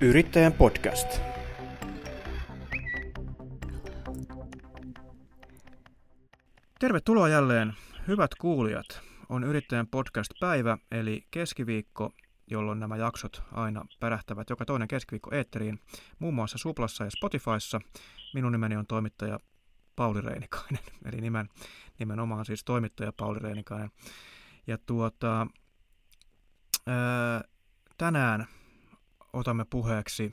Yrittäjän podcast. Tervetuloa jälleen, hyvät kuulijat. On Yrittäjän podcast-päivä, eli keskiviikko, jolloin nämä jaksot aina pärähtävät joka toinen keskiviikko eetteriin, muun muassa Suplassa ja Spotifyssa. Minun nimeni on toimittaja Pauli Reinikainen, eli nimen, nimenomaan siis toimittaja Pauli Reinikainen. Ja tuota, ää, tänään otamme puheeksi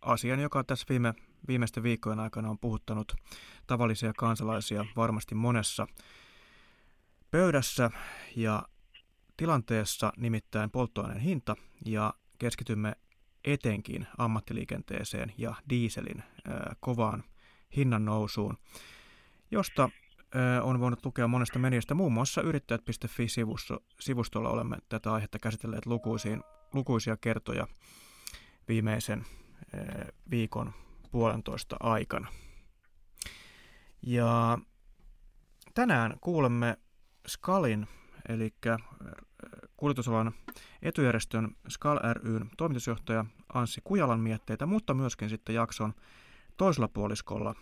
asian, joka tässä viime, viimeisten viikkojen aikana on puhuttanut tavallisia kansalaisia varmasti monessa pöydässä ja tilanteessa, nimittäin polttoaineen hinta, ja keskitymme etenkin ammattiliikenteeseen ja dieselin ää, kovaan hinnan nousuun, josta on voinut lukea monesta mediasta. Muun muassa yrittäjät.fi-sivustolla olemme tätä aihetta käsitelleet lukuisiin, lukuisia kertoja viimeisen viikon puolentoista aikana. Ja tänään kuulemme Skalin, eli kuljetusalan etujärjestön Skal ryn toimitusjohtaja Anssi Kujalan mietteitä, mutta myöskin sitten jakson toisella puoliskolla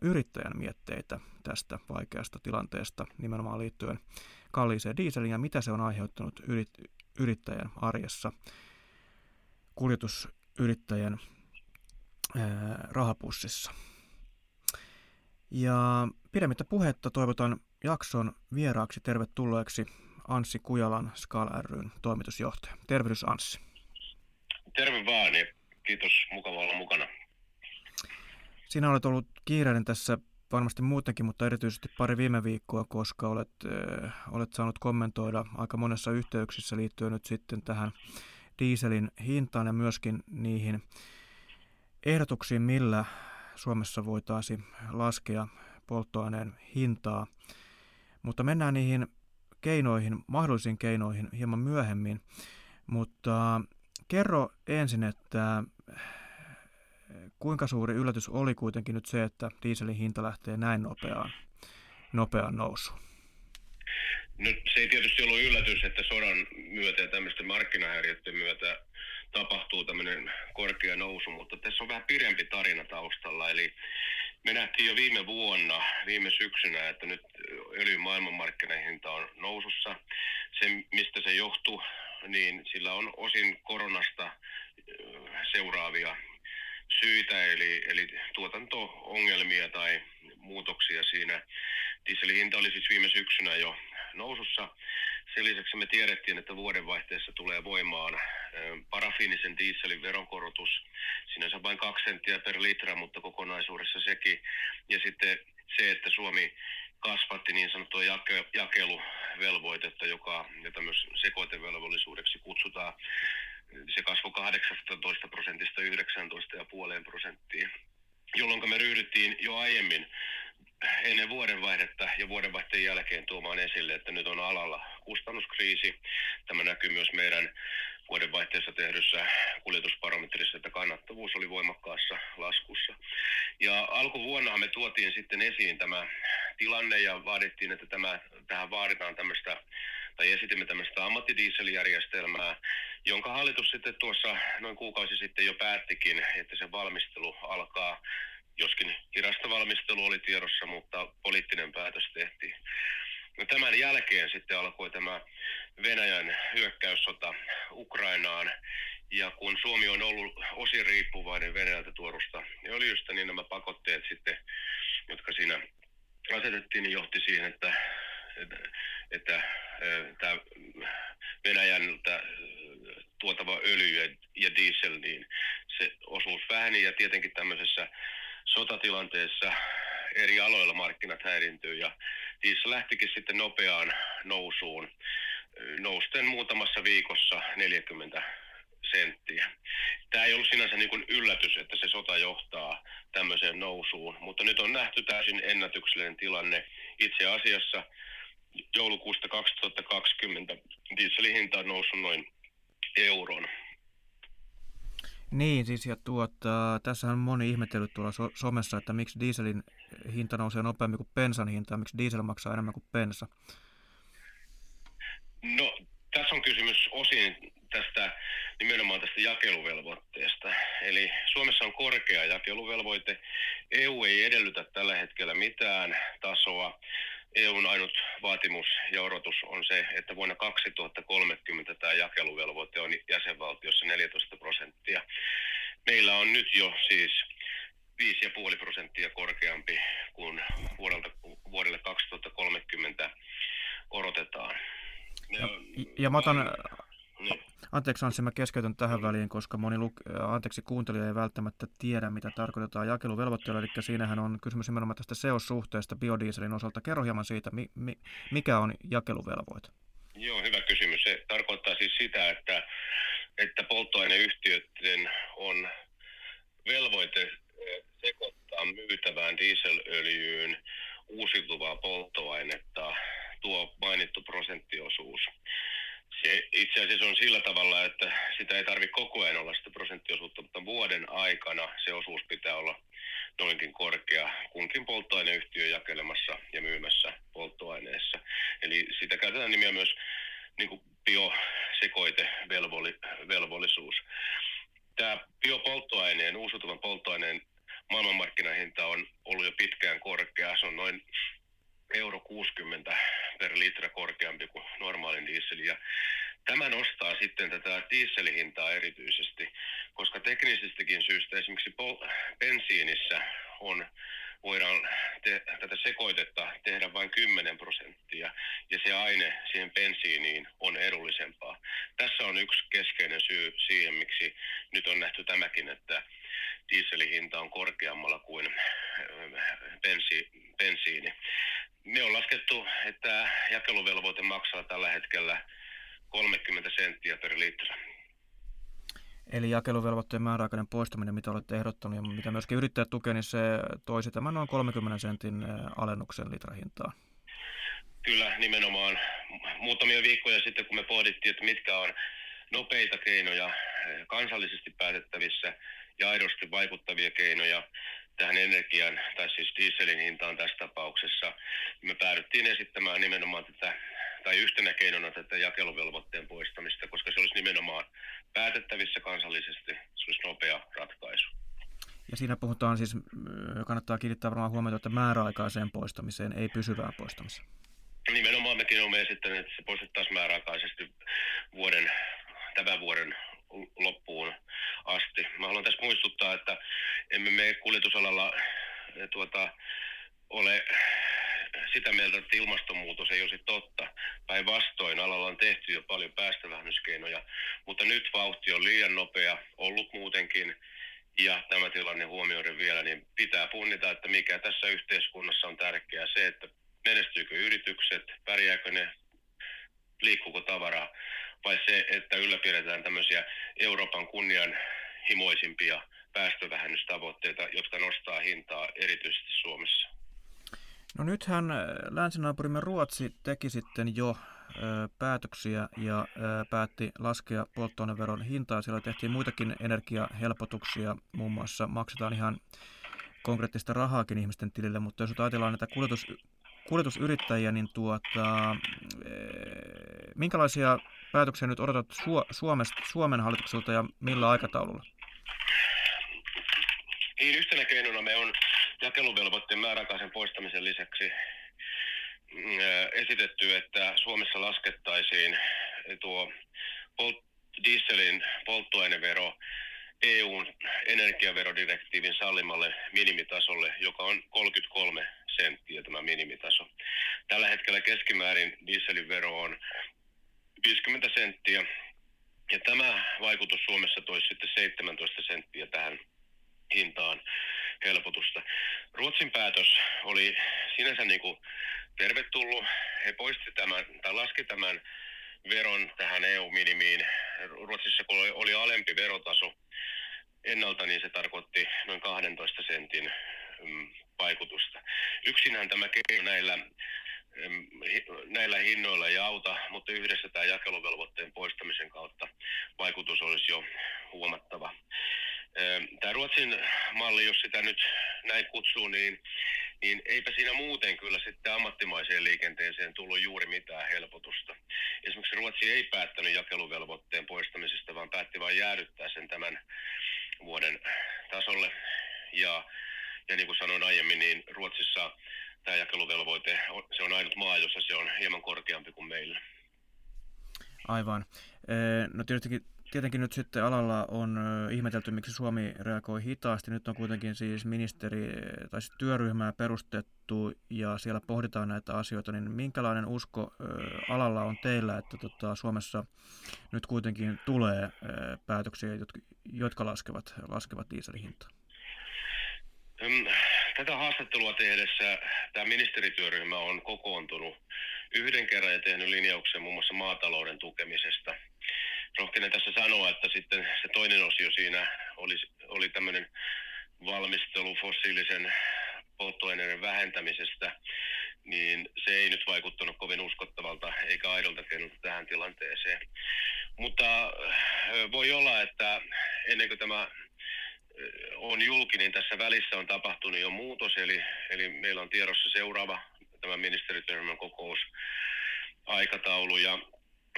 yrittäjän mietteitä tästä vaikeasta tilanteesta nimenomaan liittyen kalliiseen dieseliin ja mitä se on aiheuttanut yrittäjän arjessa kuljetusyrittäjän rahapussissa. Ja pidemmittä puhetta toivotan jakson vieraaksi tervetulleeksi Anssi Kujalan Skal ryn toimitusjohtaja. Tervehdys Anssi. Terve vaan ja kiitos, mukava olla mukana. Sinä olet ollut kiireinen tässä varmasti muutenkin, mutta erityisesti pari viime viikkoa, koska olet, äh, olet saanut kommentoida aika monessa yhteyksissä liittyen nyt sitten tähän dieselin hintaan ja myöskin niihin ehdotuksiin, millä Suomessa voitaisiin laskea polttoaineen hintaa. Mutta mennään niihin keinoihin, mahdollisiin keinoihin hieman myöhemmin. Mutta kerro ensin, että kuinka suuri yllätys oli kuitenkin nyt se, että dieselin hinta lähtee näin nopeaan, nopeaan nousuun? No, se ei tietysti ollut yllätys, että sodan myötä ja tämmöisten markkinahäiriöiden myötä tapahtuu tämmöinen korkea nousu, mutta tässä on vähän pidempi tarina taustalla. Eli me nähtiin jo viime vuonna, viime syksynä, että nyt öljyn maailmanmarkkinahinta on nousussa. Se, mistä se johtuu, niin sillä on osin koronasta seuraavia syitä, eli, eli tuotanto-ongelmia tai muutoksia siinä. Dieselin hinta oli siis viime syksynä jo nousussa. Sen lisäksi me tiedettiin, että vuodenvaihteessa tulee voimaan parafiinisen dieselin veronkorotus. Sinänsä vain kaksi senttiä per litra, mutta kokonaisuudessa sekin. Ja sitten se, että Suomi kasvatti niin sanottua jake, jakeluvelvoitetta, joka, jota myös sekoitevelvollisuudeksi kutsutaan se kasvoi 18 prosentista 19,5 prosenttiin, jolloin me ryhdyttiin jo aiemmin ennen vuodenvaihdetta ja vuodenvaihteen jälkeen tuomaan esille, että nyt on alalla kustannuskriisi. Tämä näkyy myös meidän vuodenvaihteessa tehdyssä kuljetusparometrissa, että kannattavuus oli voimakkaassa laskussa. Ja alkuvuonna me tuotiin sitten esiin tämä tilanne ja vaadittiin, että tämä, tähän vaaditaan tämmöistä tai esitimme tämmöistä ammattidieselijärjestelmää, jonka hallitus sitten tuossa noin kuukausi sitten jo päättikin, että se valmistelu alkaa, joskin hidasta valmistelu oli tiedossa, mutta poliittinen päätös tehtiin. No tämän jälkeen sitten alkoi tämä Venäjän hyökkäyssota Ukrainaan, ja kun Suomi on ollut osin riippuvainen Venäjältä tuorusta öljystä, niin nämä pakotteet sitten, jotka siinä asetettiin, niin johti siihen, että, että, että tämä Venäjältä tuotava öljy ja diesel, niin se osuus väheni ja tietenkin tämmöisessä sotatilanteessa eri aloilla markkinat häirintyy ja diesel lähtikin sitten nopeaan nousuun nousten muutamassa viikossa 40 senttiä. Tämä ei ollut sinänsä niin kuin yllätys, että se sota johtaa tämmöiseen nousuun, mutta nyt on nähty täysin ennätyksellinen tilanne. Itse asiassa joulukuusta 2020 dieselin hinta on noussut noin euron. Niin, siis ja tuota, tässä on moni ihmetellyt tuolla so- somessa, että miksi dieselin hinta nousee nopeammin kuin pensan hinta, miksi diesel maksaa enemmän kuin pensa. No, tässä on kysymys osin tästä nimenomaan tästä jakeluvelvoitteesta. Eli Suomessa on korkea jakeluvelvoite. EU ei edellytä tällä hetkellä mitään tasoa. EUn ainut vaatimus ja odotus on se, että vuonna 2030 tämä jakeluvelvoite on jäsenvaltiossa 14 prosenttia. Meillä on nyt jo siis 5,5 prosenttia korkeampi kuin vuodelta, vuodelle 2030 odotetaan. Ja, ja mä otan, niin. Anteeksi Anssi, mä keskeytän tähän väliin, koska moni luk- anteeksi, kuuntelija ei välttämättä tiedä, mitä tarkoitetaan jakeluvelvoitteella. Eli siinähän on kysymys nimenomaan tästä seossuhteesta biodieselin osalta. Kerro hieman siitä, mi- mi- mikä on jakeluvelvoite? Joo, hyvä kysymys. Se tarkoittaa siis sitä, että, että polttoaineyhtiöiden on velvoite sekoittaa myytävään dieselöljyyn uusiutuvaa polttoainetta tuo mainittu prosenttiosuus. Se itse asiassa on sillä tavalla, että sitä ei tarvitse koko ajan olla sitä prosenttiosuutta, mutta vuoden aikana se osuus pitää olla noinkin korkea kunkin polttoaineyhtiö jakelemassa ja myymässä polttoaineessa. Eli sitä käytetään nimiä myös niin kuin biosekoitevelvollisuus. Tämä biopolttoaineen, uusiutuvan polttoaineen maailmanmarkkinahinta on ollut jo pitkään korkea. Se on noin euro 60 per litra korkeampi kuin normaalin diesel. Ja tämä nostaa sitten tätä dieselhintaa erityisesti, koska teknisestikin syystä esimerkiksi pol- bensiinissä on voidaan te- tätä sekoitetta tehdä vain 10 prosenttia ja se aine siihen bensiiniin on edullisempaa. Tässä on yksi keskeinen syy siihen, miksi nyt on nähty tämäkin, että dieselin hinta on korkeammalla kuin bensi, bensiini. Me on laskettu, että jakeluvelvoite maksaa tällä hetkellä 30 senttiä per litra. Eli jakeluvelvoitteen määräaikainen poistaminen, mitä olette ehdottanut ja mitä myöskin yrittäjät tukee, niin se toisi tämän noin 30 sentin alennuksen litrahintaa. Kyllä, nimenomaan. Muutamia viikkoja sitten, kun me pohdittiin, että mitkä on nopeita keinoja kansallisesti päätettävissä ja aidosti vaikuttavia keinoja tähän energian, tai siis dieselin hintaan tässä tapauksessa. Me päädyttiin esittämään nimenomaan tätä, tai yhtenä keinona tätä jakeluvelvoitteen poistamista, koska se olisi nimenomaan päätettävissä kansallisesti, se olisi nopea ratkaisu. Ja siinä puhutaan siis, kannattaa kiinnittää varmaan huomiota, että määräaikaiseen poistamiseen, ei pysyvään poistamiseen. Nimenomaan mekin olemme esittäneet, että se poistettaisiin määräaikaisesti vuoden, tämän vuoden loppuun asti. Mä haluan tässä muistuttaa, että emme me kuljetusalalla eh, tuota, ole sitä mieltä, että ilmastonmuutos ei olisi totta. Päinvastoin alalla on tehty jo paljon päästövähennyskeinoja, mutta nyt vauhti on liian nopea, ollut muutenkin, ja tämä tilanne huomioiden vielä, niin pitää punnita, että mikä tässä yhteiskunnassa on tärkeää. Se, että menestyykö yritykset, pärjääkö ne, liikkuuko tavaraa vai se, että ylläpidetään tämmöisiä Euroopan kunnianhimoisimpia päästövähennystavoitteita, jotka nostaa hintaa erityisesti Suomessa? No nythän äh, länsinaapurimme Ruotsi teki sitten jo äh, päätöksiä ja äh, päätti laskea polttoaineveron hintaa. Siellä tehtiin muitakin energiahelpotuksia, muun muassa maksetaan ihan konkreettista rahaakin ihmisten tilille, mutta jos ajatellaan näitä kuljetus, kuljetusyrittäjiä, niin tuota, minkälaisia päätöksiä nyt odotat Suomesta, Suomen hallitukselta ja millä aikataululla? Niin, yhtenä keinona me on jakeluvelvoitteen määräaikaisen poistamisen lisäksi mm, esitetty, että Suomessa laskettaisiin tuo dieselin polttoainevero EUn energiaverodirektiivin sallimalle minimitasolle, joka on 33 senttiä tämä minimitaso. Tällä hetkellä keskimäärin dieselin vero on 50 senttiä. Ja tämä vaikutus Suomessa toisi sitten 17 senttiä tähän hintaan helpotusta. Ruotsin päätös oli sinänsä niin kuin tervetullut. He poisti tämän, tai laski tämän veron tähän EU-minimiin. Ruotsissa kun oli alempi verotaso ennalta, niin se tarkoitti noin 12 sentin mm, vaikutusta. Yksinään tämä keino näillä näillä hinnoilla ei auta, mutta yhdessä tämä jakeluvelvoitteen poistamisen kautta vaikutus olisi jo huomattava. Tämä Ruotsin malli, jos sitä nyt näin kutsuu, niin niin eipä siinä muuten kyllä sitten ammattimaiseen liikenteeseen tullut juuri mitään helpotusta. Esimerkiksi Ruotsi ei päättänyt jakeluvelvoitteen poistamisesta, vaan päätti vain jäädyttää sen tämän vuoden tasolle. Ja, ja niin kuin sanoin aiemmin, niin Ruotsissa tämä jakeluvelvoite, se on ainut maa, jossa se on hieman korkeampi kuin meillä. Aivan. No tietenkin, tietenkin nyt sitten alalla on ihmetelty, miksi Suomi reagoi hitaasti. Nyt on kuitenkin siis ministeri tai siis työryhmää perustettu ja siellä pohditaan näitä asioita. Niin minkälainen usko alalla on teillä, että tota, Suomessa nyt kuitenkin tulee päätöksiä, jotka laskevat, laskevat dieselin hintaa? Tätä haastattelua tehdessä tämä ministerityöryhmä on kokoontunut yhden kerran ja tehnyt linjauksen muun muassa maatalouden tukemisesta. Rohkenen tässä sanoa, että sitten se toinen osio siinä oli, oli tämmöinen valmistelu fossiilisen polttoaineiden vähentämisestä, niin se ei nyt vaikuttanut kovin uskottavalta eikä aidolta keinolta tähän tilanteeseen. Mutta voi olla, että ennen kuin tämä on julkinen, tässä välissä on tapahtunut jo muutos, eli, eli meillä on tiedossa seuraava tämä ministerityöryhmän kokous aikataulu ja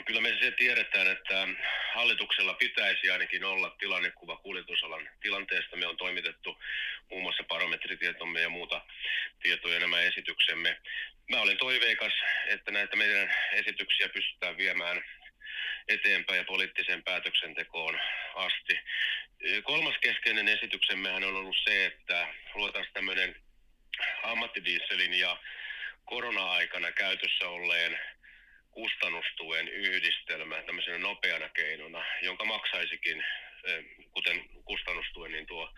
kyllä me se tiedetään, että hallituksella pitäisi ainakin olla tilannekuva kuljetusalan tilanteesta. Me on toimitettu muun muassa parametritietomme ja muuta tietoja nämä esityksemme. Mä olen toiveikas, että näitä meidän esityksiä pystytään viemään eteenpäin ja poliittiseen päätöksentekoon asti. Kolmas keskeinen esityksemmehän on ollut se, että luotaisiin tämmöinen ammattidieselin ja korona-aikana käytössä olleen kustannustuen yhdistelmä tämmöisenä nopeana keinona, jonka maksaisikin, kuten kustannustuen, niin tuo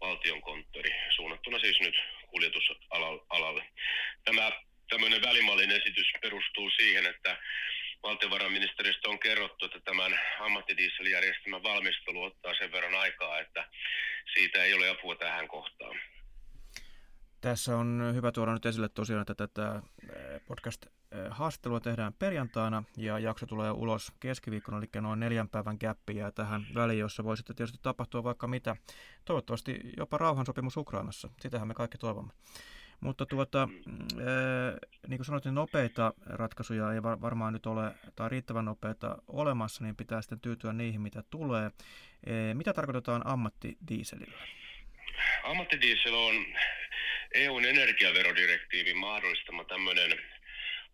valtionkonttori, suunnattuna siis nyt kuljetusalalle. Tämä tämmöinen välimallin esitys perustuu siihen, että valtiovarainministeriöstä on kerrottu, että tämän ammattidieseljärjestelmän valmistelu ottaa sen verran aikaa, että siitä ei ole apua tähän kohtaan. Tässä on hyvä tuoda nyt esille tosiaan, että tätä podcast-haastattelua tehdään perjantaina ja jakso tulee ulos keskiviikkona, eli noin neljän päivän gappi jää tähän väliin, jossa voi sitten tietysti tapahtua vaikka mitä. Toivottavasti jopa rauhansopimus Ukrainassa, sitähän me kaikki toivomme. Mutta tuota, mm, niin kuin sanoit, niin nopeita ratkaisuja ei varmaan nyt ole, tai riittävän nopeita olemassa, niin pitää sitten tyytyä niihin, mitä tulee. Mitä tarkoitetaan ammattidieselillä? Ammattidiesel on EUn energiaverodirektiivin mahdollistama tämmöinen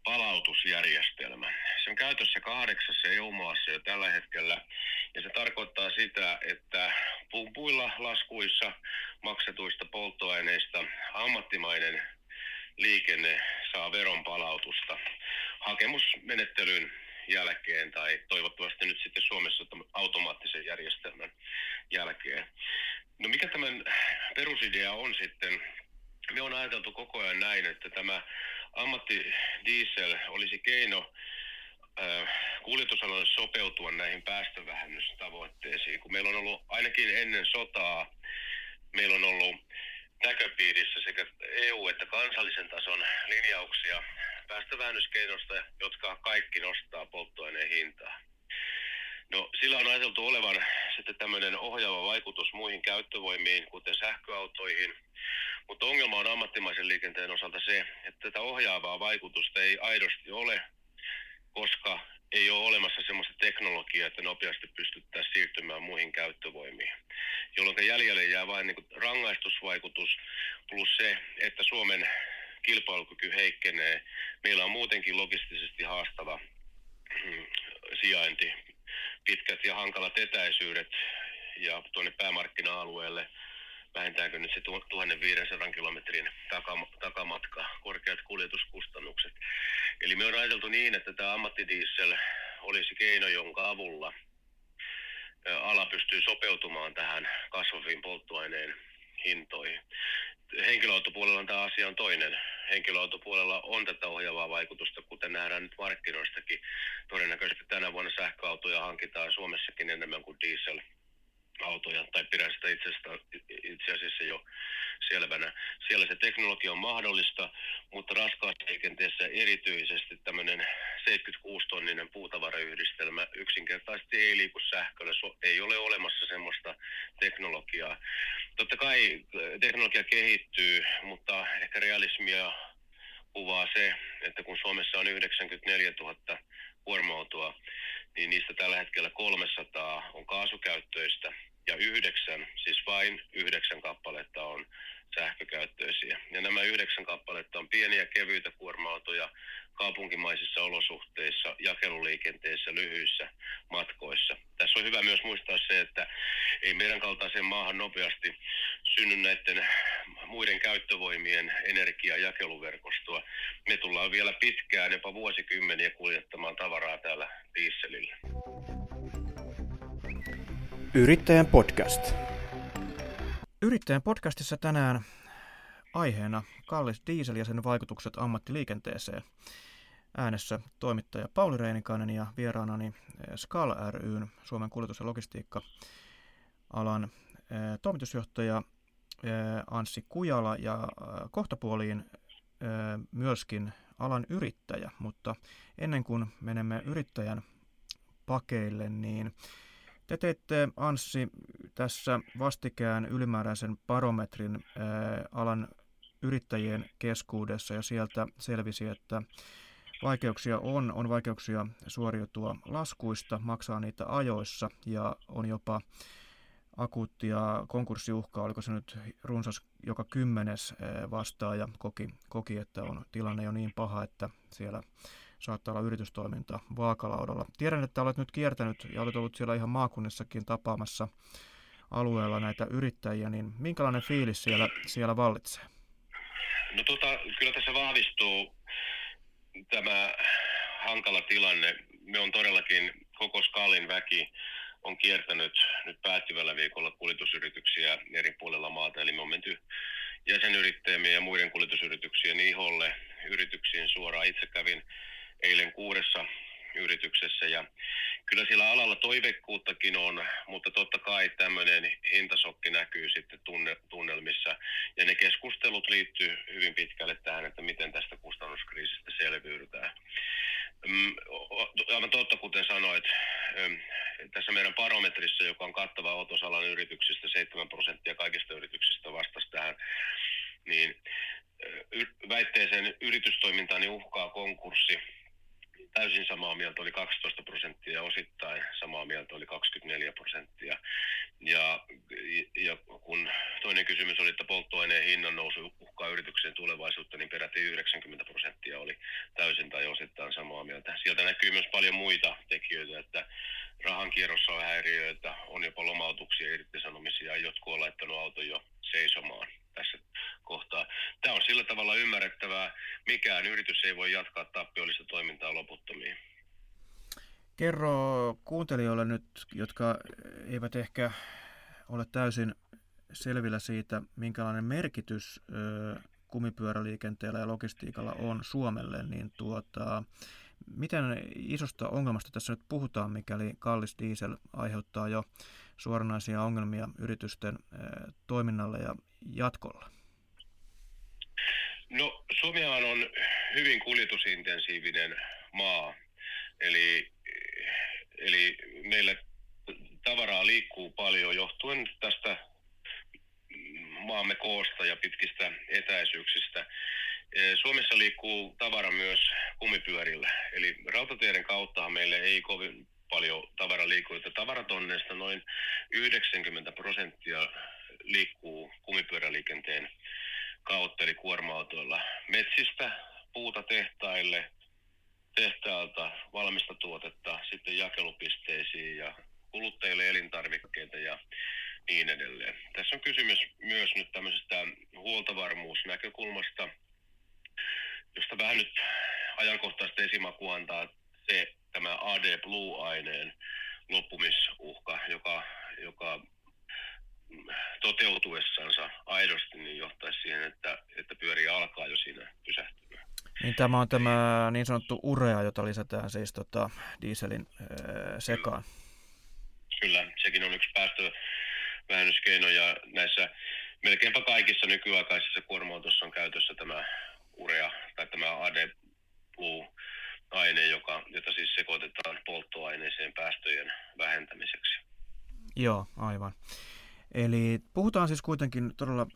palautusjärjestelmä. Se on käytössä kahdeksassa EU-maassa jo tällä hetkellä ja se tarkoittaa sitä, että pumpuilla laskuissa maksetuista polttoaineista ammattimainen liikenne saa veron palautusta hakemusmenettelyn jälkeen tai toivottavasti nyt sitten Suomessa automaattisen järjestelmän jälkeen. No mikä tämän perusidea on sitten? Me on ajateltu koko ajan näin, että tämä ammattidiesel olisi keino kuljetusalalle sopeutua näihin päästövähennystavoitteisiin, kun meillä on ollut ainakin ennen sotaa, meillä on ollut näköpiirissä sekä EU- että kansallisen tason linjauksia päästövähennyskeinosta, jotka kaikki nostaa polttoaineen hintaa. No, sillä on ajateltu olevan sitten tämmöinen ohjaava vaikutus muihin käyttövoimiin, kuten sähköautoihin, mutta ongelma on ammattimaisen liikenteen osalta se, että tätä ohjaavaa vaikutusta ei aidosti ole, koska ei ole olemassa sellaista teknologiaa, että nopeasti pystyttäisiin siirtymään muihin käyttövoimiin. Jolloin jäljelle jää vain niin rangaistusvaikutus plus se, että Suomen kilpailukyky heikkenee. Meillä on muutenkin logistisesti haastava mm, sijainti, pitkät ja hankalat etäisyydet ja tuonne päämarkkina-alueelle – vähentääkö nyt se 1500 kilometrin takamatka, korkeat kuljetuskustannukset. Eli me on ajateltu niin, että tämä ammattidiesel olisi keino, jonka avulla ala pystyy sopeutumaan tähän kasvaviin polttoaineen hintoihin. Henkilöautopuolella tämä asia on toinen. Henkilöautopuolella on tätä ohjaavaa vaikutusta, kuten nähdään nyt markkinoistakin. Todennäköisesti tänä vuonna sähköautoja hankitaan Suomessakin enemmän kuin diesel autoja, tai pidän sitä itse asiassa, itse asiassa jo selvänä. Siellä se teknologia on mahdollista, mutta raskaassa liikenteessä erityisesti tämmöinen 76-tonninen puutavarayhdistelmä yksinkertaisesti ei liiku sähköllä. Ei ole olemassa semmoista teknologiaa. Totta kai teknologia kehittyy, mutta ehkä realismia kuvaa se, että kun Suomessa on 94 000 kuorma-autoa, niin niistä tällä hetkellä 300 on kaasukäyttöistä ja yhdeksän, siis vain yhdeksän kappaletta on sähkökäyttöisiä. Ja nämä yhdeksän kappaletta on pieniä kevyitä kuorma-autoja kaupunkimaisissa olosuhteissa, jakeluliikenteessä, lyhyissä matkoissa. Tässä on hyvä myös muistaa se, että ei meidän kaltaiseen maahan nopeasti synny näiden muiden käyttövoimien energiajakeluverkostoa. Me tullaan vielä pitkään, jopa vuosikymmeniä kuljettamaan tavaraa täällä dieselillä. Yrittäjän podcast. Yrittäjän podcastissa tänään aiheena kallis diesel ja sen vaikutukset ammattiliikenteeseen. Äänessä toimittaja Pauli Reinikainen ja vieraanani eh, SKAL ryn Suomen kuljetus- ja logistiikka-alan eh, toimitusjohtaja Anssi Kujala ja kohtapuoliin myöskin alan yrittäjä, mutta ennen kuin menemme yrittäjän pakeille, niin te teitte, Anssi, tässä vastikään ylimääräisen barometrin alan yrittäjien keskuudessa. Ja sieltä selvisi, että vaikeuksia on, on vaikeuksia suoriutua laskuista, maksaa niitä ajoissa ja on jopa akuuttia konkurssiuhkaa, oliko se nyt runsas joka kymmenes vastaaja koki, koki, että on tilanne jo niin paha, että siellä saattaa olla yritystoiminta vaakalaudalla. Tiedän, että olet nyt kiertänyt ja olet ollut siellä ihan maakunnissakin tapaamassa alueella näitä yrittäjiä, niin minkälainen fiilis siellä, siellä vallitsee? No tota, kyllä tässä vahvistuu tämä hankala tilanne. Me on todellakin koko Skalin väki on kiertänyt nyt päättyvällä viikolla kuljetusyrityksiä eri puolilla maata, eli me on menty jäsenyrittäjien ja muiden kuljetusyrityksien iholle yrityksiin suoraan. Itse kävin eilen kuudessa yrityksessä ja kyllä sillä alalla toivekkuuttakin on, mutta totta kai tämmöinen hintasokki näkyy sitten tunne, tunnelmissa ja ne keskustelut liittyy hyvin pitkälle tähän, että miten tästä kustannuskriisistä selviydytään. Mm, aivan totta, kuten sanoit, tässä meidän barometrissa, joka on kattava otosalan yrityksistä, 7 prosenttia kaikista yrityksistä vastasi tähän, niin väitteeseen yritystoimintani uhkaa konkurssi täysin samaa mieltä oli 12 prosenttia ja osittain samaa mieltä oli 24 prosenttia. Ja, ja kun toinen kysymys oli, että polttoaineen hinnan nousu uhkaa yrityksen tulevaisuutta, niin peräti 90 prosenttia oli täysin tai osittain samaa mieltä. Sieltä näkyy myös paljon muita tekijöitä, että rahan kierrossa on häiriöitä, on jopa lomautuksia, irtisanomisia, jotkut on laittanut auton jo seisomaan tässä kohtaa. Tämä on sillä tavalla ymmärrettävää. Mikään yritys ei voi jatkaa tappiollista toimintaa loputtomiin. Kerro kuuntelijoille nyt, jotka eivät ehkä ole täysin selvillä siitä, minkälainen merkitys kumipyöräliikenteellä ja logistiikalla on Suomelle, niin tuota, miten isosta ongelmasta tässä nyt puhutaan, mikäli kallis diesel aiheuttaa jo suoranaisia ongelmia yritysten toiminnalle ja jatkolla? No Suomihan on hyvin kuljetusintensiivinen maa, eli, eli meillä tavaraa liikkuu paljon johtuen tästä maamme koosta ja pitkistä etäisyyksistä. Suomessa liikkuu tavara myös kumipyörillä, eli rautateiden kauttahan meille ei kovin paljon tavara liikkuu, että tavaratonneista noin 90 prosenttia liikkuu kumipyöräliikenteen kautta, eli kuorma-autoilla metsistä puuta tehtaille, tehtaalta valmista tuotetta sitten jakelupisteisiin ja kuluttajille elintarvikkeita ja niin edelleen. Tässä on kysymys myös nyt tämmöisestä huoltovarmuusnäkökulmasta, josta vähän nyt ajankohtaista esimakua antaa se tämä AD Blue-aineen loppumisuhka, joka, joka toteutuessansa aidosti niin johtaisi siihen, että, että pyöri alkaa jo siinä pysähtymään. Niin tämä on tämä niin sanottu urea, jota lisätään siis tota dieselin äh, sekaan. Kyllä. Kyllä, sekin on yksi päästö, vähennyskeinoja näissä melkeinpä kaikissa nykyaikaisissa kuorma on käytössä tämä urea tai tämä AdBlue aine, joka, jota siis sekoitetaan polttoaineeseen päästöjen vähentämiseksi. Joo, aivan. Eli puhutaan siis kuitenkin todella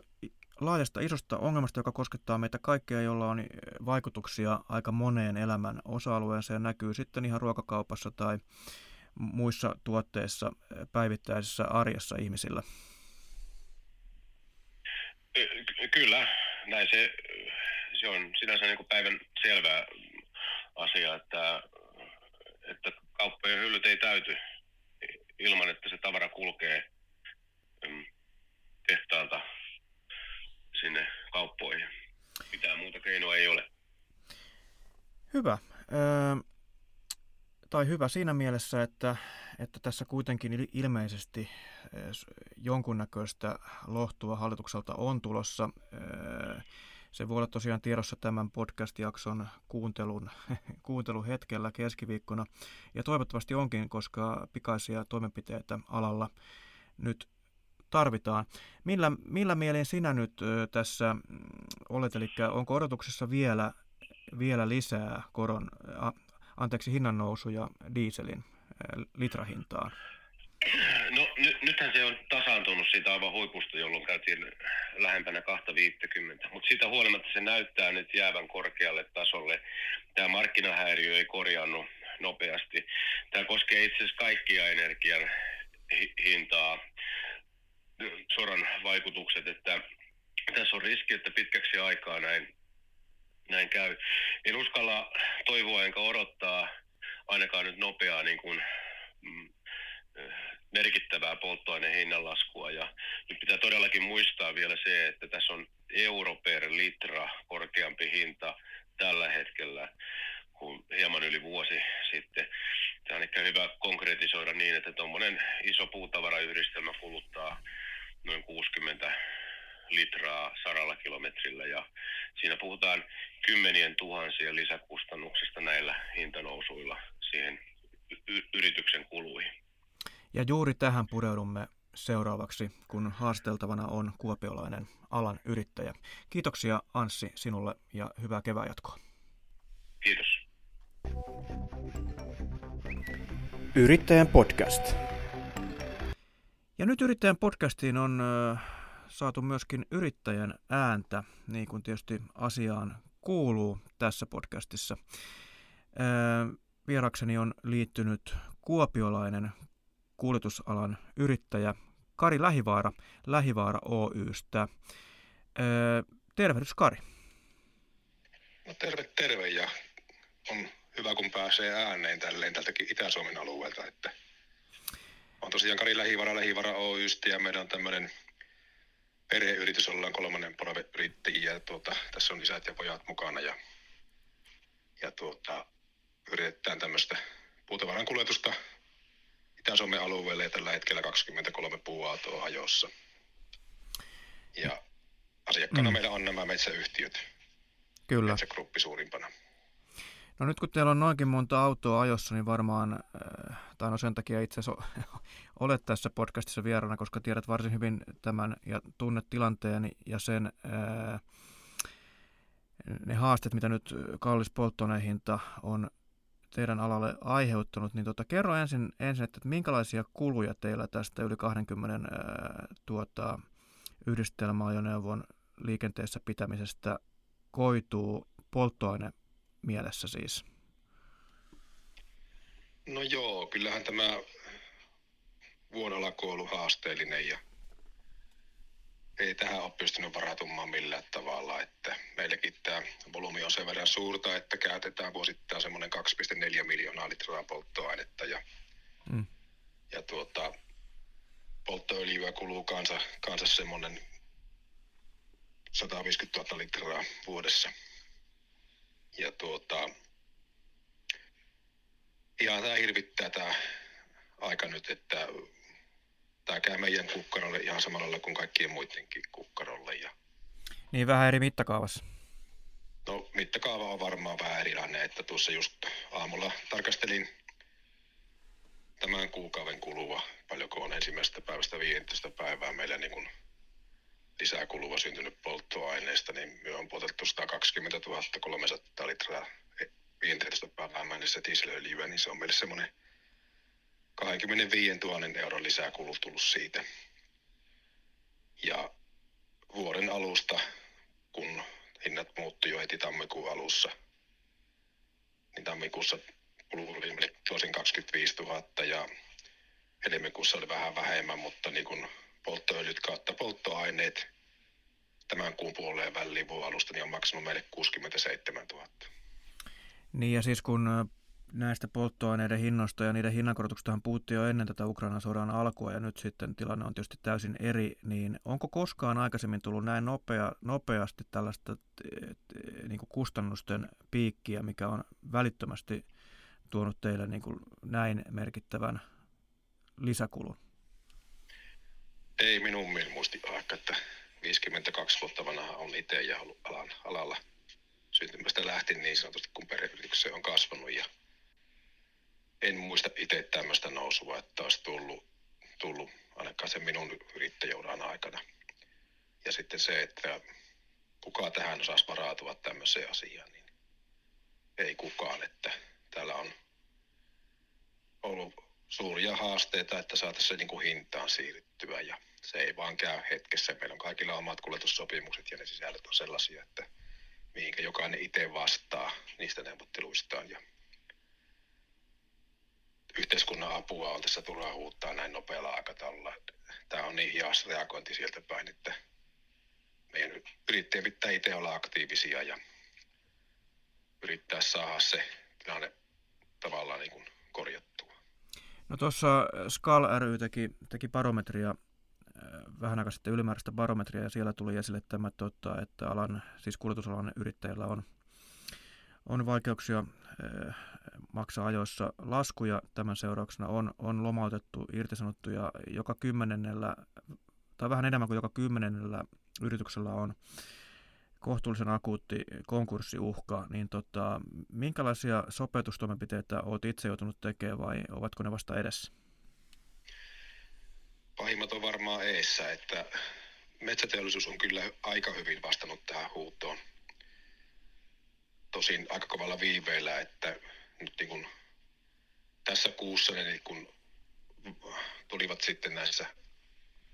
laajasta isosta ongelmasta, joka koskettaa meitä kaikkia, jolla on vaikutuksia aika moneen elämän osa-alueeseen. Näkyy sitten ihan ruokakaupassa tai muissa tuotteissa päivittäisessä arjessa ihmisillä. Kyllä, näin se, se on sinänsä niin kuin päivän selvä asia, että, että kauppojen hyllyt ei täyty ilman, että se tavara kulkee tehtaalta sinne kauppoihin. Mitään muuta keinoa ei ole. Hyvä. Öö, tai hyvä siinä mielessä, että, että tässä kuitenkin ilmeisesti jonkunnäköistä lohtua hallitukselta on tulossa. Se voi olla tosiaan tiedossa tämän podcast-jakson kuuntelun, kuunteluhetkellä keskiviikkona. Ja toivottavasti onkin, koska pikaisia toimenpiteitä alalla nyt tarvitaan. Millä, millä mielin sinä nyt tässä mm, olet, eli onko odotuksessa vielä, vielä lisää koron, anteeksi, hinnannousuja dieselin litrahintaan? No ny, nythän se on tasaantunut siitä aivan huipusta, jolloin käytiin lähempänä 250, mutta siitä huolimatta se näyttää nyt jäävän korkealle tasolle. Tämä markkinahäiriö ei korjannut nopeasti. Tämä koskee itse asiassa kaikkia energian hintaa, soran vaikutukset, että tässä on riski, että pitkäksi aikaa näin, näin käy. En uskalla toivoa enkä odottaa ainakaan nyt nopeaa niin kuin, mm, merkittävää polttoaineen hinnanlaskua. Ja nyt pitää todellakin muistaa vielä se, että tässä on euro per litra korkeampi hinta tällä hetkellä kuin hieman yli vuosi sitten. Tämä on ehkä hyvä konkretisoida niin, että tuommoinen iso puutavarayhdistelmä kuluttaa noin 60 litraa saralla kilometrillä ja siinä puhutaan kymmenien tuhansien lisäkustannuksista näillä hintanousuilla siihen y- yrityksen kuluihin. Ja juuri tähän pureudumme seuraavaksi, kun haasteltavana on kuopiolainen alan yrittäjä. Kiitoksia Anssi sinulle ja hyvää keväjatkoa. Kiitos. Yrittäjän podcast. Ja nyt yrittäjän podcastiin on saatu myöskin yrittäjän ääntä, niin kuin tietysti asiaan kuuluu tässä podcastissa. Vierakseni on liittynyt kuopiolainen kuljetusalan yrittäjä Kari Lähivaara Lähivaara Oystä. Tervehdys Kari. No terve, terve ja on hyvä kun pääsee ääneen tälleen tältäkin Itä-Suomen alueelta, että on tosiaan Kari Lähivaara Lähivaara Oystä ja meidän on tämmöinen perheyritys, ollaan kolmannen polven yrittäjiä ja tuota, tässä on isät ja pojat mukana ja, ja tuota, yritetään tämmöistä puutavaran kuljetusta Itä-Suomen alueelle ja tällä hetkellä 23 puuautoa ajossa. Ja asiakkaana mm. meillä on nämä metsäyhtiöt. Kyllä. Metsägruppi suurimpana. No nyt kun teillä on noinkin monta autoa ajossa, niin varmaan, äh, tai no sen takia itse asiassa olet tässä podcastissa vieraana, koska tiedät varsin hyvin tämän ja tunnet tilanteen ja sen äh, ne haasteet, mitä nyt kallis polttoainehinta on teidän alalle aiheuttanut, niin tota, kerro ensin, ensin että minkälaisia kuluja teillä tästä yli 20 ää, tuota, yhdistelmäajoneuvon liikenteessä pitämisestä koituu polttoaine mielessä siis? No joo, kyllähän tämä vuonna alku on ollut haasteellinen ja ei tähän ole pystynyt varautumaan millään tavalla, että meilläkin tämä volyymi on sen verran suurta, että käytetään vuosittain semmoinen 2,4 miljoonaa litraa polttoainetta ja, mm. ja tuota, polttoöljyä kuluu kanssa, kanssa semmoinen 150 000 litraa vuodessa. Ja tuota, ihan tämä hirvittää tämä aika nyt, että tämä käy meidän kukkarolle ihan samalla lailla kuin kaikkien muidenkin kukkarolle. Ja... Niin vähän eri mittakaavassa. No mittakaava on varmaan vähän erilainen, että tuossa just aamulla tarkastelin tämän kuukauden kuluva, paljonko on ensimmäisestä päivästä 15 päivää meillä niin kuin lisää kuluva syntynyt polttoaineesta, niin me on poltettu 120 300 litraa 15 päivää mennessä dieselöljyä, niin se on meille semmoinen 25 000 euron lisäkulu tullut siitä. Ja vuoden alusta, kun hinnat muuttui jo heti tammikuun alussa, niin tammikuussa kului tosin 25 000 ja helmikuussa oli vähän vähemmän, mutta niin kuin polttoöljyt kautta polttoaineet tämän kuun puoleen väliin vuoden alusta niin on maksanut meille 67 000. Niin ja siis kun näistä polttoaineiden hinnoista ja niiden hinnankorotuksestahan puhuttiin jo ennen tätä Ukrainan sodan alkua ja nyt sitten tilanne on tietysti täysin eri, niin onko koskaan aikaisemmin tullut näin nopea, nopeasti tällaista niin kuin kustannusten piikkiä, mikä on välittömästi tuonut teille niin kuin näin merkittävän lisäkulun? Ei minun muisti aika, että 52 vuotta vanha on itse ja ollut alan, alalla syntymästä lähtien niin sanotusti, kun perheyrityksessä on kasvanut ja en muista itse tämmöistä nousua, että olisi tullut, tullut ainakaan sen minun yrittäjäuran aikana. Ja sitten se, että kuka tähän osaisi varautua tämmöiseen asiaan, niin ei kukaan, että täällä on ollut suuria haasteita, että saataisiin se niin kuin hintaan siirryttyä ja se ei vaan käy hetkessä. Meillä on kaikilla omat kuljetussopimukset ja ne sisällöt on sellaisia, että mihinkä jokainen itse vastaa niistä neuvotteluistaan ja yhteiskunnan apua on tässä turhaa huuttaa näin nopealla aikataululla. Tämä on niin hias reagointi sieltä päin, että meidän yrittäjien pitää itse olla aktiivisia ja yrittää saada se tilanne tavallaan niin korjattua. No tuossa SKAL ry teki, teki barometria äh, vähän aikaa sitten ylimääräistä barometria ja siellä tuli esille tämä, tota, että alan, siis kuljetusalan yrittäjillä on, on vaikeuksia äh, maksaa ajoissa laskuja. Tämän seurauksena on, on lomautettu, irtisanottu ja joka kymmenennellä, tai vähän enemmän kuin joka kymmenennellä yrityksellä on kohtuullisen akuutti konkurssiuhka, niin tota, minkälaisia sopeutustoimenpiteitä olet itse joutunut tekemään vai ovatko ne vasta edessä? Pahimmat on varmaan eessä, että metsäteollisuus on kyllä aika hyvin vastannut tähän huutoon. Tosin aika kovalla viiveellä, että nyt niin kuin tässä kuussa ne niin kuin tulivat sitten näissä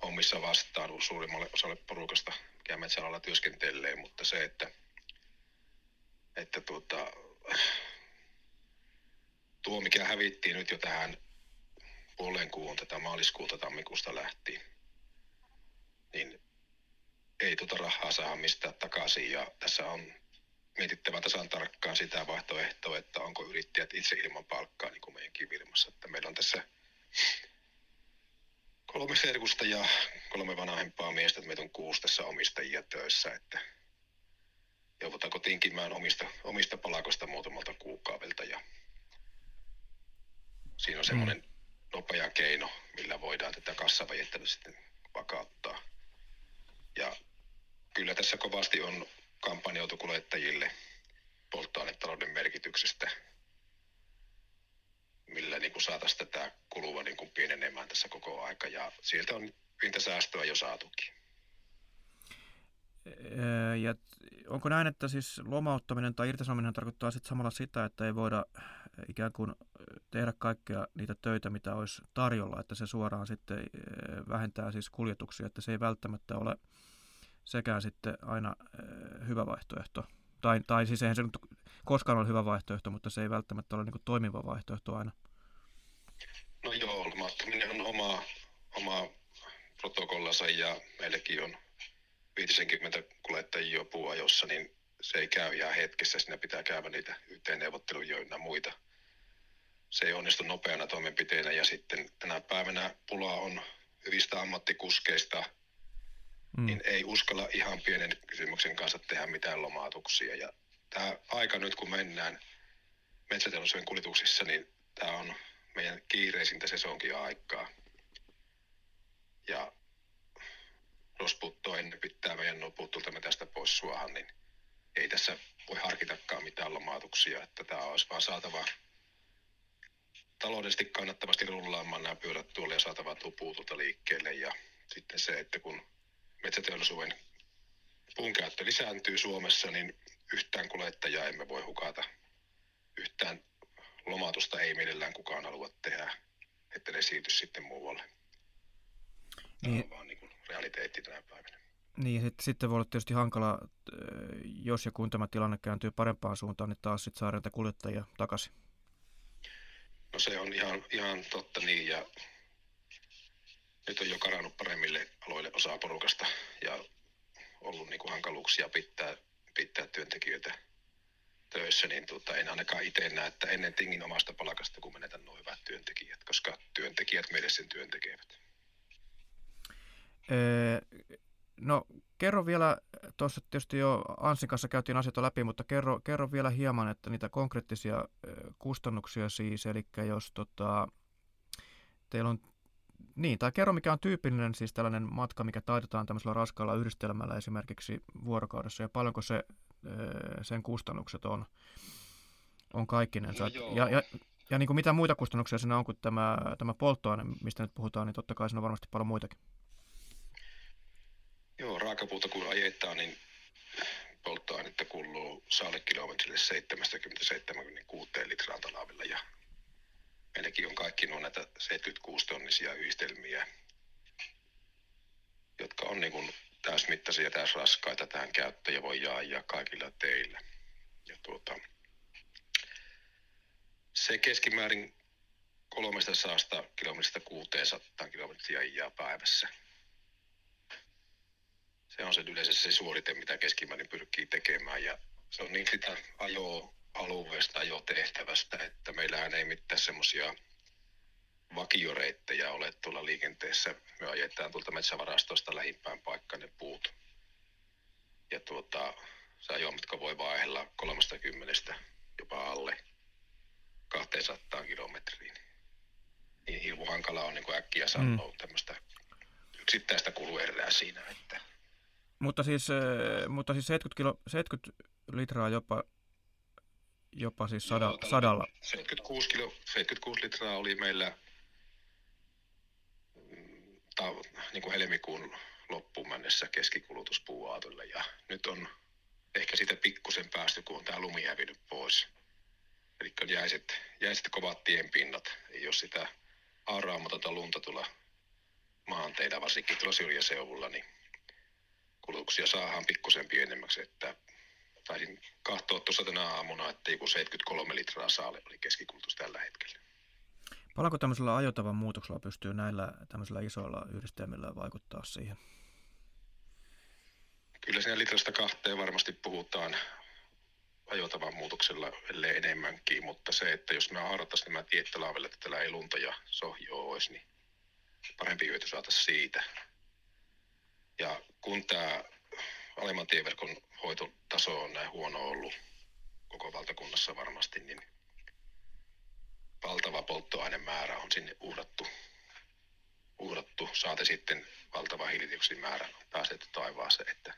omissa vastaan suurimmalle osalle porukasta, mikä metsäalalla työskentelee, mutta se, että, että tuota, tuo, mikä hävittiin nyt jo tähän puolen kuun tätä maaliskuuta tammikuusta lähtien, niin ei tuota rahaa saa mistään takaisin ja tässä on mietittävä tasan tarkkaan sitä vaihtoehtoa, että onko yrittäjät itse ilman palkkaa, niin kuin meidänkin firmassa. Että meillä on tässä kolme serkusta ja kolme vanhempaa miestä, että meitä on kuusi tässä omistajia töissä, että joudutaanko tinkimään omista, omista palakosta muutamalta kuukaudelta ja siinä on semmoinen mm. nopea keino, millä voidaan tätä kassavajetta sitten vakauttaa. Ja kyllä tässä kovasti on kampanjoitu kuljettajille polttoainetalouden merkityksestä, millä niin kuin saataisiin tätä kulua niin kuin pienenemään tässä koko aika. Ja sieltä on pientä säästöä jo saatukin. Ja onko näin, että siis lomauttaminen tai irtisanominen tarkoittaa sitten samalla sitä, että ei voida ikään kuin tehdä kaikkea niitä töitä, mitä olisi tarjolla, että se suoraan sitten vähentää siis kuljetuksia, että se ei välttämättä ole sekään sitten aina hyvä vaihtoehto. Tai, tai siis eihän se nyt koskaan ole hyvä vaihtoehto, mutta se ei välttämättä ole niin kuin toimiva vaihtoehto aina. No joo, lomauttaminen on oma, oma protokollansa ja meilläkin on 50 kuljettajia jo puuajossa, niin se ei käy ihan hetkessä. Siinä pitää käydä niitä yhteen neuvotteluja ja muita. Se ei onnistu nopeana toimenpiteenä ja sitten tänä päivänä pula on hyvistä ammattikuskeista – mm. niin ei uskalla ihan pienen kysymyksen kanssa tehdä mitään lomautuksia. Ja tämä aika nyt, kun mennään metsäteollisuuden kuljetuksissa, niin tämä on meidän kiireisintä sesonkin aikaa. Ja jos ennen pitää meidän me tästä pois suohan, niin ei tässä voi harkitakaan mitään lomautuksia, että tämä olisi vaan saatava taloudellisesti kannattavasti rullaamaan nämä pyörät tuolle ja saatava tupuu tuolta liikkeelle. Ja sitten se, että kun metsäteollisuuden puun käyttö lisääntyy Suomessa, niin yhtään kuljettajaa emme voi hukata. Yhtään lomatusta ei mielellään kukaan halua tehdä, että ne siirty sitten muualle. Tämä niin. on vaan niin kuin realiteetti tänä päivänä. Niin, sit, sitten voi olla tietysti hankala, jos ja kun tämä tilanne kääntyy parempaan suuntaan, niin taas sitten saada kuljettajia takaisin. No se on ihan, ihan totta niin, ja nyt on jo karannut paremmille aloille osaa porukasta, ja ollut niin kuin hankaluuksia pitää, pitää työntekijöitä töissä, niin tuota, en ainakaan itse näe, että ennen tingin omasta palkasta, kun menetän noin hyvät työntekijät, koska työntekijät meille sen työn tekevät. no kerro vielä, tuossa tietysti jo Ansin kanssa käytiin asioita läpi, mutta kerro, kerro vielä hieman, että niitä konkreettisia kustannuksia siis, eli jos tota, teillä on niin, tai kerro mikä on tyypillinen siis tällainen matka, mikä taitetaan tämmöisellä raskaalla yhdistelmällä esimerkiksi vuorokaudessa ja paljonko se, sen kustannukset on, on kaikkinensa. No, ja, ja, ja niin kuin mitä muita kustannuksia siinä on kuin tämä, tämä polttoaine, mistä nyt puhutaan, niin totta kai siinä on varmasti paljon muitakin. Joo, raakapuuta kun ajetaan, niin polttoainetta kuluu saalle kilometrille 70-76 litraa talavilla ja meilläkin on kaikki nuo näitä 76-tonnisia yhdistelmiä, jotka on niin täysmittaisia ja täysraskaita tähän käyttöön ja voi jaajaa kaikilla teillä. Ja tuota, se keskimäärin 300 kilometristä 600 kilometriä jää päivässä. Se on se yleensä se suorite, mitä keskimäärin pyrkii tekemään ja se on niin sitä ajoa alueesta jo tehtävästä, että meillähän ei mitään semmoisia vakioreittejä ole tuolla liikenteessä. Me ajetaan tuolta metsävarastosta lähimpään paikkaan ne puut. Ja tuota, se ajomatka voi vaihella 30 jopa alle 200 kilometriin. Niin hirmu hankala on niin kuin äkkiä sanoa mm. tämmöistä yksittäistä kuluerää siinä. Että... Mutta siis, äh, mutta siis 70, kilo, 70 litraa jopa jopa siis sada, Joo, sadalla. 76, kilo, 76 litraa oli meillä mm, ta, niin kuin helmikuun loppuun mennessä keskikulutus ja nyt on ehkä siitä pikkusen päästy, kun on tämä lumi hävinnyt pois. Eli on jäiset, jäiset kovat tienpinnat, ei ole sitä auraamatonta lunta tuolla maanteilla, varsinkin tuolla syrjäseudulla, niin kulutuksia saadaan pikkusen pienemmäksi, että taisin katsoa tuossa tänä aamuna, että joku 73 litraa saale oli keskikulutus tällä hetkellä. Paljonko tämmöisellä ajotavan muutoksella pystyy näillä tämmöisillä isoilla yhdistelmillä vaikuttaa siihen? Kyllä siinä litrasta kahteen varmasti puhutaan ajotavan muutoksella, ellei enemmänkin, mutta se, että jos me harrattaisiin nämä tiettalaaville, että täällä ei lunta ja sohjoa olisi, niin parempi hyöty saataisiin siitä. Ja kun tämä alemman tieverkon hoitotaso on näin huono ollut koko valtakunnassa varmasti, niin valtava polttoainemäärä on sinne uhrattu, uhrattu saate sitten valtava hiilidioksidimäärä päästetty taivaaseen, että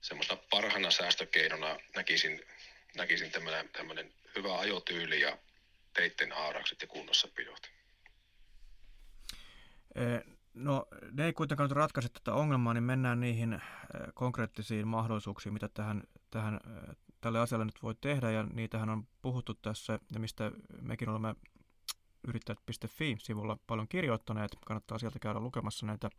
semmoista parhana säästökeinona näkisin, näkisin tämmöinen, tämmöinen hyvä ajotyyli ja teitten aaraukset ja kunnossapidot. No ne ei kuitenkaan nyt ratkaise tätä ongelmaa, niin mennään niihin äh, konkreettisiin mahdollisuuksiin, mitä tähän, tähän, äh, tälle asialle nyt voi tehdä, ja niitähän on puhuttu tässä, ja mistä mekin olemme yrittäjät.fi-sivulla paljon kirjoittaneet, kannattaa sieltä käydä lukemassa näitä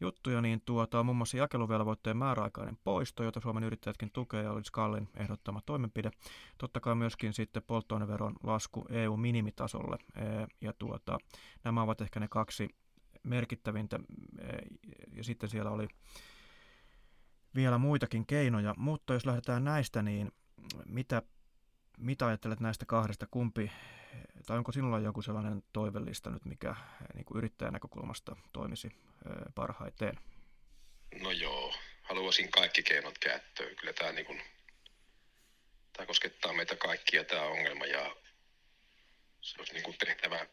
juttuja, niin tuota, on muun muassa jakeluvelvoitteen määräaikainen poisto, jota Suomen yrittäjätkin tukee ja olisi Kallin ehdottama toimenpide. Totta kai myöskin sitten polttoaineveron lasku EU-minimitasolle. Ja tuota, nämä ovat ehkä ne kaksi merkittävintä. Ja sitten siellä oli vielä muitakin keinoja, mutta jos lähdetään näistä, niin mitä, mitä ajattelet näistä kahdesta, kumpi, tai onko sinulla joku sellainen toivellista nyt, mikä niin kuin yrittäjän näkökulmasta toimisi parhaiten? No joo, haluaisin kaikki keinot käyttöön. Kyllä tämä, niin kuin, tämä koskettaa meitä kaikkia tämä ongelma ja se olisi niin kuin tehtävä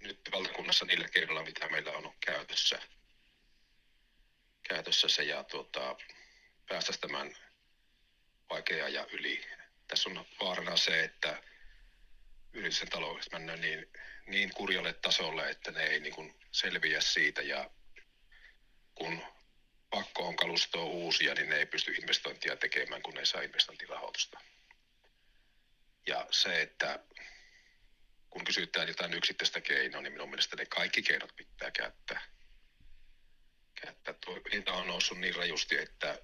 nyt valtakunnassa niillä keinoilla, mitä meillä on käytössä, käytössä se ja tuota, päästä tämän vaikeaa ja yli. Tässä on vaarana se, että yritysten taloudet mennä niin, niin kurjalle tasolle, että ne ei niin kuin selviä siitä ja kun pakko on kalustoa uusia, niin ne ei pysty investointia tekemään, kun ne saa investointirahoitusta. Ja se, että kun kysytään jotain yksittäistä keinoa, niin minun mielestä ne kaikki keinot pitää käyttää. käyttää. Tuo hinta on noussut niin rajusti, että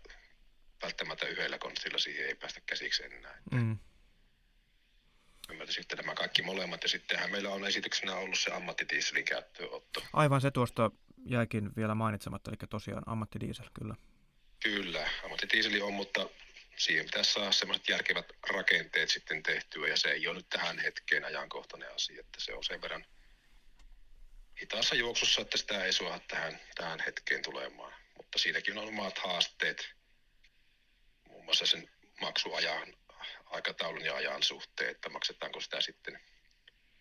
välttämättä yhdellä konstilla siihen ei päästä käsiksi enää. Mm. sitten nämä kaikki molemmat ja sittenhän meillä on esityksenä ollut se ammattidieselin käyttöönotto. Aivan se tuosta jäikin vielä mainitsematta, eli tosiaan ammattidiesel, kyllä. Kyllä, ammattidieseli on, mutta siihen pitäisi saada semmoiset järkevät rakenteet sitten tehtyä, ja se ei ole nyt tähän hetkeen ajankohtainen asia, että se on sen verran hitaassa juoksussa, että sitä ei suoha tähän, tähän hetkeen tulemaan. Mutta siinäkin on omat haasteet, muun muassa sen maksuajan, aikataulun ja ajan suhteen, että maksetaanko sitä sitten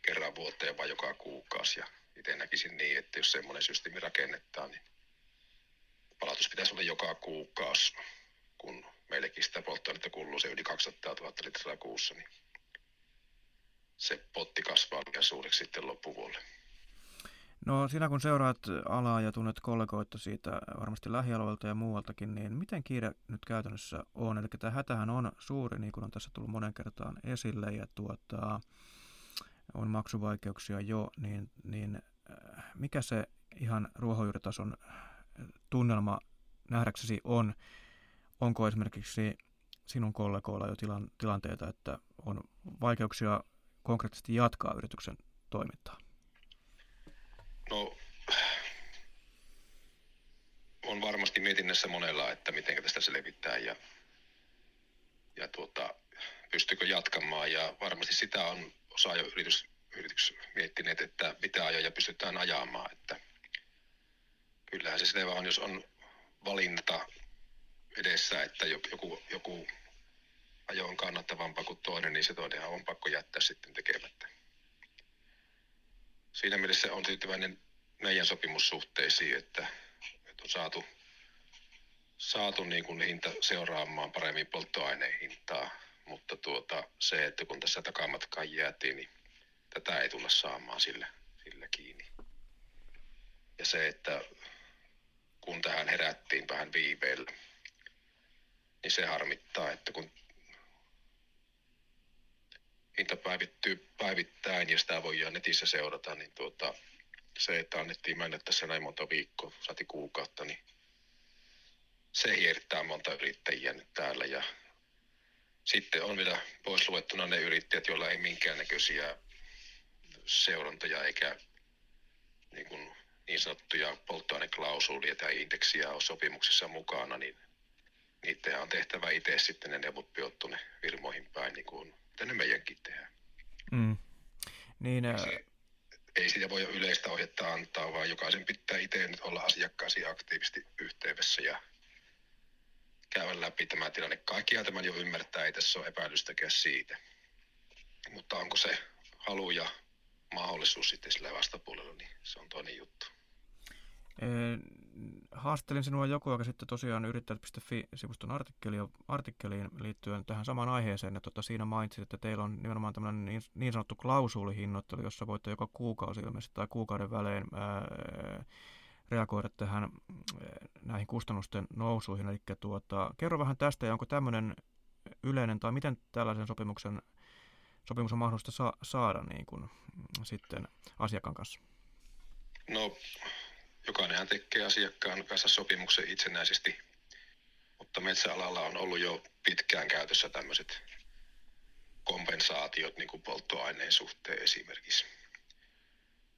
kerran vuoteen vai joka kuukausi. Ja itse näkisin niin, että jos semmoinen systeemi rakennetaan, niin palautus pitäisi olla joka kuukausi, kun meillekin sitä polttoainetta kuuluu se yli 200 000 litraa kuussa, niin se potti kasvaa liian suureksi sitten loppuvuodelle. No sinä kun seuraat alaa ja tunnet kollegoita siitä varmasti lähialueelta ja muualtakin, niin miten kiire nyt käytännössä on? Eli tämä hätähän on suuri, niin kuin on tässä tullut monen kertaan esille, ja tuota, on maksuvaikeuksia jo, niin, niin äh, mikä se ihan ruohonjuuritason tunnelma nähdäksesi on? Onko esimerkiksi sinun kollegoilla jo tilan, tilanteita, että on vaikeuksia konkreettisesti jatkaa yrityksen toimintaa? No, on varmasti mietinnässä monella, että miten tästä selvitään ja, ja tuota, pystykö jatkamaan. Ja varmasti sitä on osa jo yritys, yritys miettineet, että mitä ajoja pystytään ajamaan. Että kyllähän se selvä on, jos on valinta edessä, että joku, joku ajo on kannattavampaa kuin toinen, niin se toinenhan on pakko jättää sitten tekemättä. Siinä mielessä on tyytyväinen meidän sopimussuhteisiin, että, että on saatu, saatu niin kuin hinta seuraamaan paremmin polttoaineen hintaa, mutta tuota, se, että kun tässä takamatkaan jäätiin, niin tätä ei tulla saamaan sillä, sillä kiinni. Ja se, että kun tähän herättiin vähän viiveellä, niin se harmittaa, että kun hinta päivittyy päivittäin ja sitä voidaan netissä seurata, niin tuota, se, että annettiin mennä tässä näin monta viikkoa, saati kuukautta, niin se hiertää monta yrittäjiä nyt täällä. Ja sitten on vielä pois luettuna ne yrittäjät, joilla ei minkäännäköisiä seurantoja eikä niin, kuin niin sanottuja polttoaineklausuulia tai indeksiä ole sopimuksessa mukana, niin niitä on tehtävä itse sitten ne neuvot tuonne firmoihin päin, niin kuin ne meidänkin tehdään. Mm. Niin, ää... se, ei siitä voi yleistä ohjetta antaa, vaan jokaisen pitää itse nyt olla asiakkaasi aktiivisesti yhteydessä ja käydä läpi tämä tilanne. Kaikkia tämän jo ymmärtää, ei tässä ole epäilystäkään siitä. Mutta onko se halu ja mahdollisuus sitten sillä vastapuolella, niin se on toinen juttu. Haastelin sinua joku aika sitten tosiaan yrittäjät.fi-sivuston artikkeliin liittyen tähän samaan aiheeseen. Ja tota, siinä mainitsit, että teillä on nimenomaan tämmöinen niin, niin sanottu klausuulihinnoittelu, jossa voitte joka kuukausi ilmeisesti tai kuukauden välein ää, reagoida tähän näihin kustannusten nousuihin. Eli tuota, kerro vähän tästä ja onko tämmöinen yleinen tai miten tällaisen sopimuksen sopimus on mahdollista sa- saada niin kuin, sitten asiakkaan kanssa? No jokainenhan tekee asiakkaan kanssa sopimuksen itsenäisesti, mutta metsäalalla on ollut jo pitkään käytössä tämmöiset kompensaatiot niin kuin polttoaineen suhteen esimerkiksi.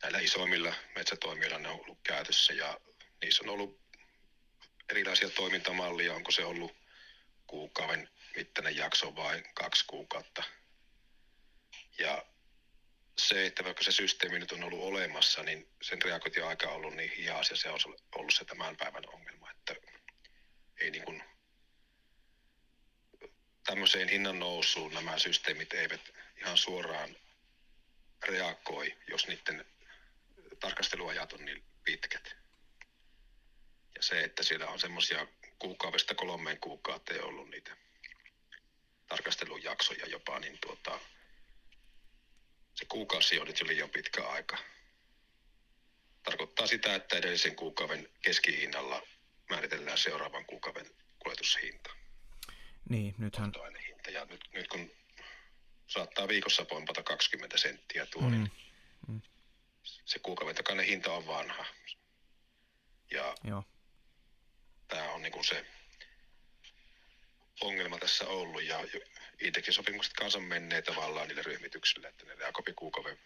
Näillä isoimmilla metsätoimijoilla ne on ollut käytössä ja niissä on ollut erilaisia toimintamallia, onko se ollut kuukauden mittainen jakso vai kaksi kuukautta. Ja se, että vaikka se systeemi nyt on ollut olemassa, niin sen reagointioaika on ollut niin hias ja se on ollut se tämän päivän ongelma, että ei niin kuin tämmöiseen hinnan nousuun nämä systeemit eivät ihan suoraan reagoi, jos niiden tarkasteluajat on niin pitkät. Ja se, että siellä on semmoisia kuukaudesta kolmeen kuukauteen ollut niitä tarkastelujaksoja jopa, niin tuota, se kuukausi on nyt jo liian pitkä aika. Tarkoittaa sitä, että edellisen kuukauden keskihinnalla määritellään seuraavan kuukauden kuljetushinta. Niin, nythän... Hinta. Ja nyt, nyt kun saattaa viikossa pompata 20 senttiä tuo, niin mm. Mm. se kuukauden takainen hinta on vanha. Ja Joo. tämä on niin kuin se ongelma tässä ollut ja itsekin sopimukset kanssa menee tavallaan niille ryhmityksille, että ne kopi kuukauden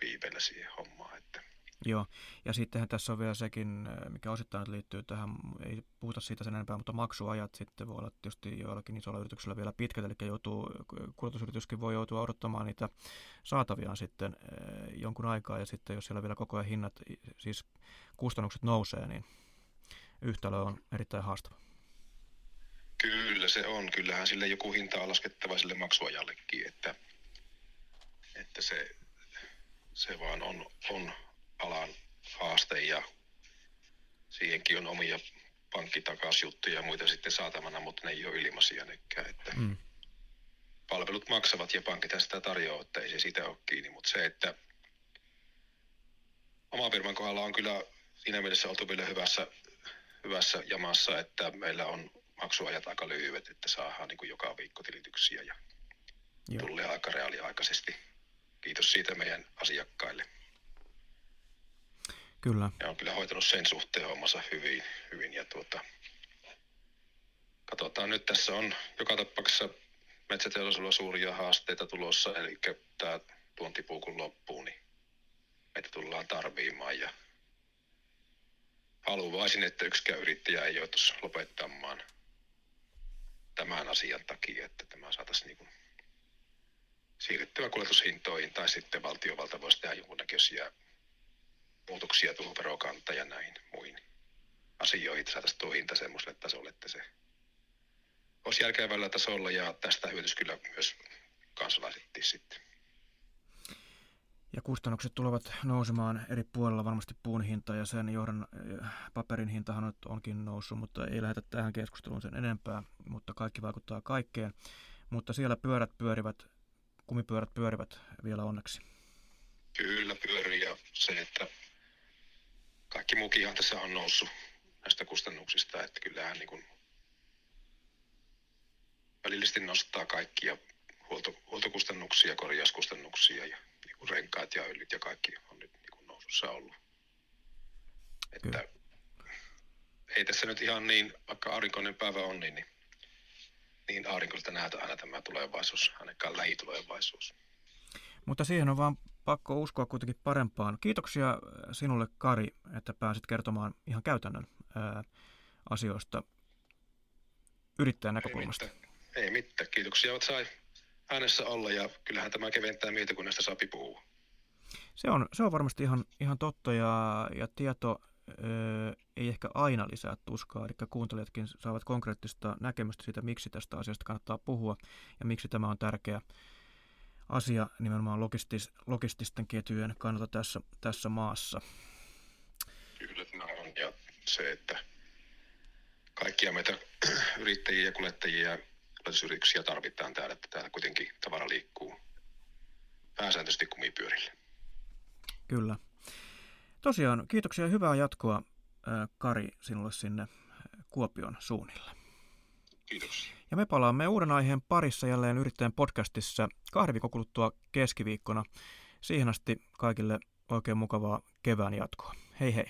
viiveellä siihen hommaan. Että. Joo, ja sittenhän tässä on vielä sekin, mikä osittain liittyy tähän, ei puhuta siitä sen enempää, mutta maksuajat sitten voi olla tietysti joillakin isoilla yrityksillä vielä pitkät, eli joutuu, kulutusyrityskin voi joutua odottamaan niitä saataviaan sitten eh, jonkun aikaa, ja sitten jos siellä vielä koko ajan hinnat, siis kustannukset nousee, niin yhtälö on erittäin haastava. Kyllä se on. Kyllähän sille joku hinta on laskettava sille maksuajallekin, että, että se, se vaan on, on alan haaste ja siihenkin on omia pankkitakausjuttuja ja muita sitten saatavana, mutta ne ei ole ilmaisia nekään. Että mm. Palvelut maksavat ja pankit sitä tarjoaa, että ei se siitä ole kiinni, mutta se, että oma firman kohdalla on kyllä siinä mielessä oltu vielä hyvässä, hyvässä jamassa, että meillä on maksuajat aika lyhyet, että saadaan niin kuin joka viikko tilityksiä ja Joo. tulee aika reaaliaikaisesti. Kiitos siitä meidän asiakkaille. Kyllä. Ja on kyllä hoitanut sen suhteen hommansa hyvin, hyvin ja tuota, katsotaan nyt tässä on joka tapauksessa metsäteollisuudella suuria haasteita tulossa, eli tämä tuontipuu kun loppuu, niin meitä tullaan tarviimaan ja haluaisin, että yksikään yrittäjä ei joutuisi lopettamaan tämän asian takia, että tämä saataisiin niin kuin siirrettyä kuljetushintoihin tai sitten valtiovalta voisi tehdä jonkunnäköisiä muutoksia tuohon verokantaan ja näihin muihin asioihin, että saataisiin tuo hinta semmoiselle tasolle, että se olisi järkevällä tasolla ja tästä hyötyisi kyllä myös kansalaisetkin sitten. Ja kustannukset tulevat nousemaan eri puolilla varmasti puun hinta ja sen johdan äh, paperin hintahan onkin noussut, mutta ei lähdetä tähän keskusteluun sen enempää, mutta kaikki vaikuttaa kaikkeen. Mutta siellä pyörät pyörivät, kumipyörät pyörivät vielä onneksi. Kyllä pyörii ja se, että kaikki muukin tässä on noussut näistä kustannuksista, että kyllähän niin kuin välillisesti nostaa kaikkia huolto, huoltokustannuksia, korjauskustannuksia ja renkaat ja öljyt ja kaikki on nyt niin kuin nousussa ollut. Että ei tässä nyt ihan niin, vaikka aurinkoinen päivä on, niin, niin, niin aurinkolta nähdä aina tämä tulevaisuus, ainakaan lähitulevaisuus. Mutta siihen on vaan pakko uskoa kuitenkin parempaan. Kiitoksia sinulle Kari, että pääsit kertomaan ihan käytännön ää, asioista yrittäjän näkökulmasta. Ei mitään, ei mitään. kiitoksia, että sai äänessä olla ja kyllähän tämä keventää mieltä, kun näistä sapi puhua. Se on, se on varmasti ihan, ihan totta ja, ja tieto ö, ei ehkä aina lisää tuskaa, eli kuuntelijatkin saavat konkreettista näkemystä siitä, miksi tästä asiasta kannattaa puhua ja miksi tämä on tärkeä asia nimenomaan logistis, logististen ketjujen kannalta tässä, tässä maassa. Kyllä tämä on ja se, että kaikkia meitä yrittäjiä ja kuljettajia ja kuljetusyrityksiä tarvitaan täällä, että täällä kuitenkin tavara liikkuu pääsääntöisesti kumipyörille. Kyllä. Tosiaan, kiitoksia ja hyvää jatkoa Kari sinulle sinne Kuopion suunnille. Kiitoksia. Ja me palaamme uuden aiheen parissa jälleen yrittäjän podcastissa kahden viikon kuluttua keskiviikkona. Siihen asti kaikille oikein mukavaa kevään jatkoa. Hei hei!